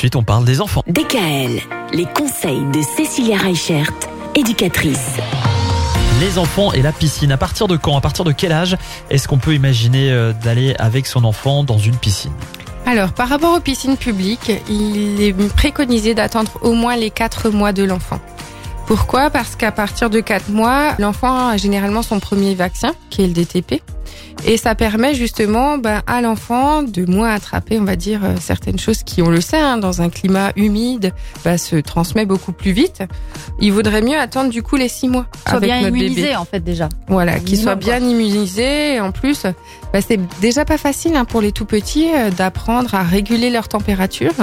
suite, on parle des enfants. DKL, les conseils de Cécilia Reichert, éducatrice. Les enfants et la piscine. À partir de quand À partir de quel âge est-ce qu'on peut imaginer euh, d'aller avec son enfant dans une piscine? Alors, par rapport aux piscines publiques, il est préconisé d'attendre au moins les 4 mois de l'enfant. Pourquoi? Parce qu'à partir de 4 mois, l'enfant a généralement son premier vaccin, qui est le DTP. Et ça permet justement ben, à l'enfant de moins attraper, on va dire, euh, certaines choses qui, on le sait, hein, dans un climat humide, ben, se transmet beaucoup plus vite. Il vaudrait mieux attendre du coup les six mois Soit avec bien notre immunisé bébé. en fait déjà. Voilà, qu'il soit bien immunisé. Et en plus, ben, c'est déjà pas facile hein, pour les tout petits euh, d'apprendre à réguler leur température.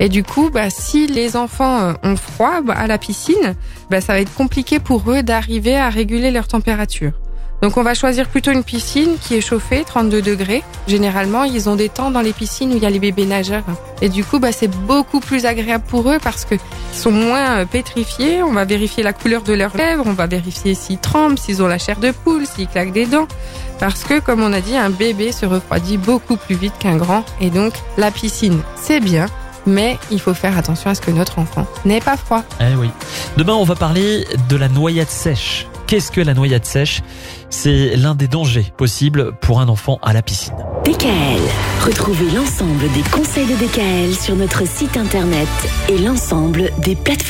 Et du coup, bah, si les enfants euh, ont froid bah, à la piscine, bah, ça va être compliqué pour eux d'arriver à réguler leur température. Donc on va choisir plutôt une piscine qui est chauffée, 32 degrés. Généralement, ils ont des temps dans les piscines où il y a les bébés nageurs. Et du coup, bah, c'est beaucoup plus agréable pour eux parce que ils sont moins euh, pétrifiés. On va vérifier la couleur de leurs lèvres, on va vérifier s'ils tremblent, s'ils ont la chair de poule, s'ils claquent des dents. Parce que, comme on a dit, un bébé se refroidit beaucoup plus vite qu'un grand. Et donc, la piscine, c'est bien, mais il faut faire attention à ce que notre enfant n'ait pas froid. Eh oui. Demain, on va parler de la noyade sèche. Qu'est-ce que la noyade sèche? C'est l'un des dangers possibles pour un enfant à la piscine. DKL, retrouvez l'ensemble des conseils de DKL sur notre site internet et l'ensemble des plateformes